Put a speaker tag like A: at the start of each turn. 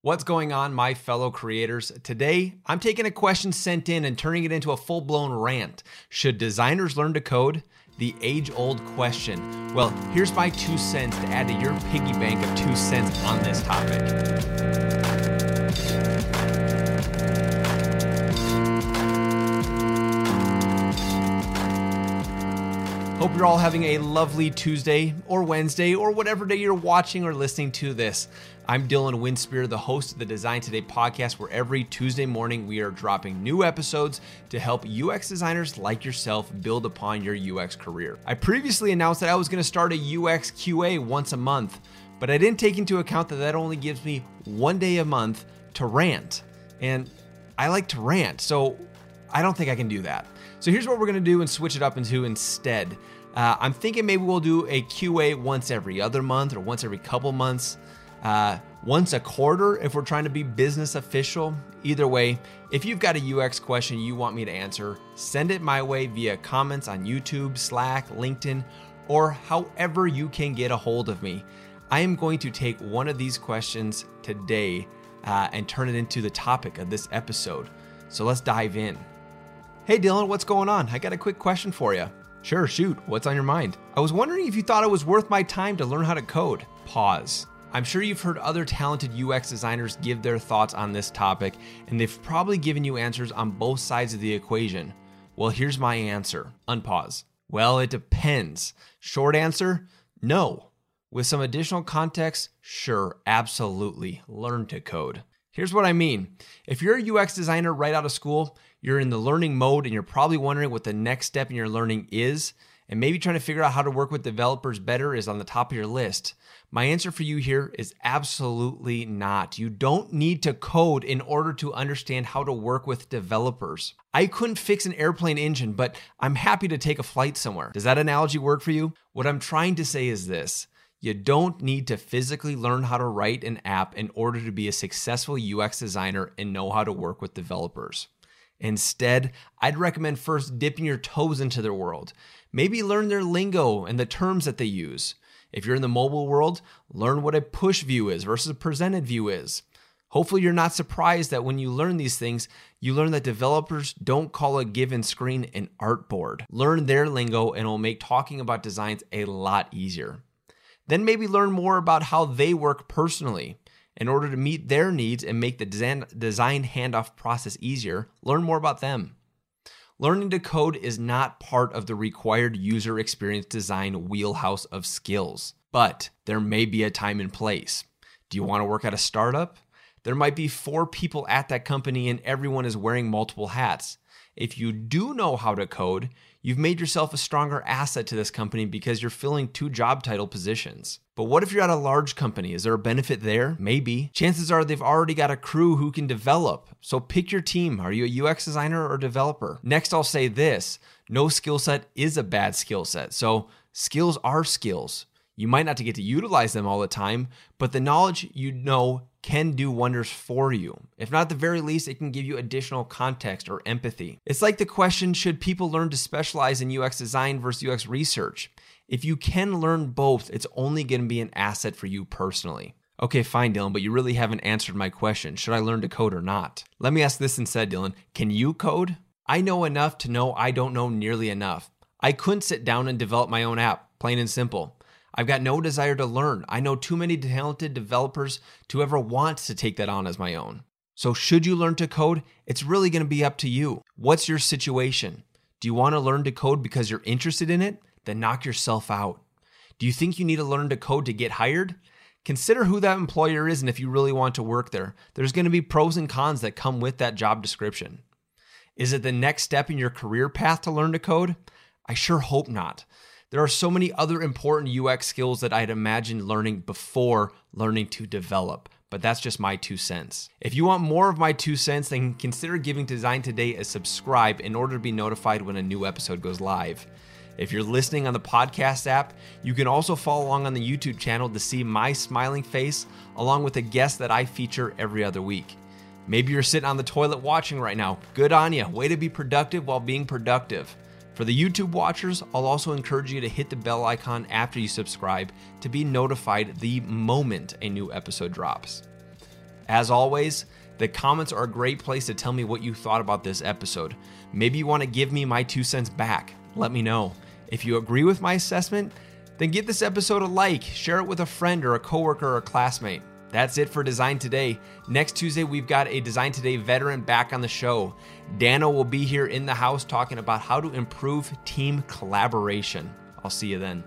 A: What's going on, my fellow creators? Today, I'm taking a question sent in and turning it into a full blown rant. Should designers learn to code? The age old question. Well, here's my two cents to add to your piggy bank of two cents on this topic. Hope you're all having a lovely Tuesday or Wednesday or whatever day you're watching or listening to this. I'm Dylan Winspear, the host of the Design Today podcast, where every Tuesday morning we are dropping new episodes to help UX designers like yourself build upon your UX career. I previously announced that I was going to start a UX QA once a month, but I didn't take into account that that only gives me one day a month to rant. And I like to rant, so I don't think I can do that. So here's what we're gonna do and switch it up into instead. Uh, I'm thinking maybe we'll do a QA once every other month or once every couple months, uh, once a quarter if we're trying to be business official. Either way, if you've got a UX question you want me to answer, send it my way via comments on YouTube, Slack, LinkedIn, or however you can get a hold of me. I am going to take one of these questions today uh, and turn it into the topic of this episode. So let's dive in. Hey Dylan, what's going on? I got a quick question for you. Sure, shoot, what's on your mind? I was wondering if you thought it was worth my time to learn how to code. Pause. I'm sure you've heard other talented UX designers give their thoughts on this topic, and they've probably given you answers on both sides of the equation. Well, here's my answer. Unpause. Well, it depends. Short answer no. With some additional context, sure, absolutely. Learn to code. Here's what I mean. If you're a UX designer right out of school, you're in the learning mode and you're probably wondering what the next step in your learning is, and maybe trying to figure out how to work with developers better is on the top of your list. My answer for you here is absolutely not. You don't need to code in order to understand how to work with developers. I couldn't fix an airplane engine, but I'm happy to take a flight somewhere. Does that analogy work for you? What I'm trying to say is this you don't need to physically learn how to write an app in order to be a successful UX designer and know how to work with developers. Instead, I'd recommend first dipping your toes into their world. Maybe learn their lingo and the terms that they use. If you're in the mobile world, learn what a push view is versus a presented view is. Hopefully, you're not surprised that when you learn these things, you learn that developers don't call a given screen an artboard. Learn their lingo and it will make talking about designs a lot easier. Then maybe learn more about how they work personally. In order to meet their needs and make the design, handoff process easier, learn more about them. Learning to code is not part of the required user experience design wheelhouse of skills, but there may be a time and place. Do you want to work at a startup? There might be four people at that company and everyone is wearing multiple hats. If you do know how to code, you've made yourself a stronger asset to this company because you're filling two job title positions. But what if you're at a large company? Is there a benefit there? Maybe. Chances are they've already got a crew who can develop. So pick your team. Are you a UX designer or developer? Next, I'll say this no skill set is a bad skill set. So skills are skills. You might not get to utilize them all the time, but the knowledge you know can do wonders for you. If not the very least, it can give you additional context or empathy. It's like the question should people learn to specialize in UX design versus UX research? If you can learn both, it's only going to be an asset for you personally. Okay, fine, Dylan, but you really haven't answered my question. Should I learn to code or not? Let me ask this instead, Dylan. Can you code? I know enough to know I don't know nearly enough. I couldn't sit down and develop my own app, plain and simple. I've got no desire to learn. I know too many talented developers to ever want to take that on as my own. So, should you learn to code? It's really going to be up to you. What's your situation? Do you want to learn to code because you're interested in it? Then knock yourself out. Do you think you need to learn to code to get hired? Consider who that employer is and if you really want to work there. There's going to be pros and cons that come with that job description. Is it the next step in your career path to learn to code? I sure hope not. There are so many other important UX skills that I'd imagined learning before learning to develop, but that's just my two cents. If you want more of my two cents, then consider giving Design Today a subscribe in order to be notified when a new episode goes live. If you're listening on the podcast app, you can also follow along on the YouTube channel to see my smiling face along with a guest that I feature every other week. Maybe you're sitting on the toilet watching right now. Good on you. Way to be productive while being productive. For the YouTube watchers, I'll also encourage you to hit the bell icon after you subscribe to be notified the moment a new episode drops. As always, the comments are a great place to tell me what you thought about this episode. Maybe you want to give me my two cents back. Let me know. If you agree with my assessment, then give this episode a like, share it with a friend or a coworker or a classmate. That's it for Design Today. Next Tuesday, we've got a Design Today veteran back on the show. Dano will be here in the house talking about how to improve team collaboration. I'll see you then.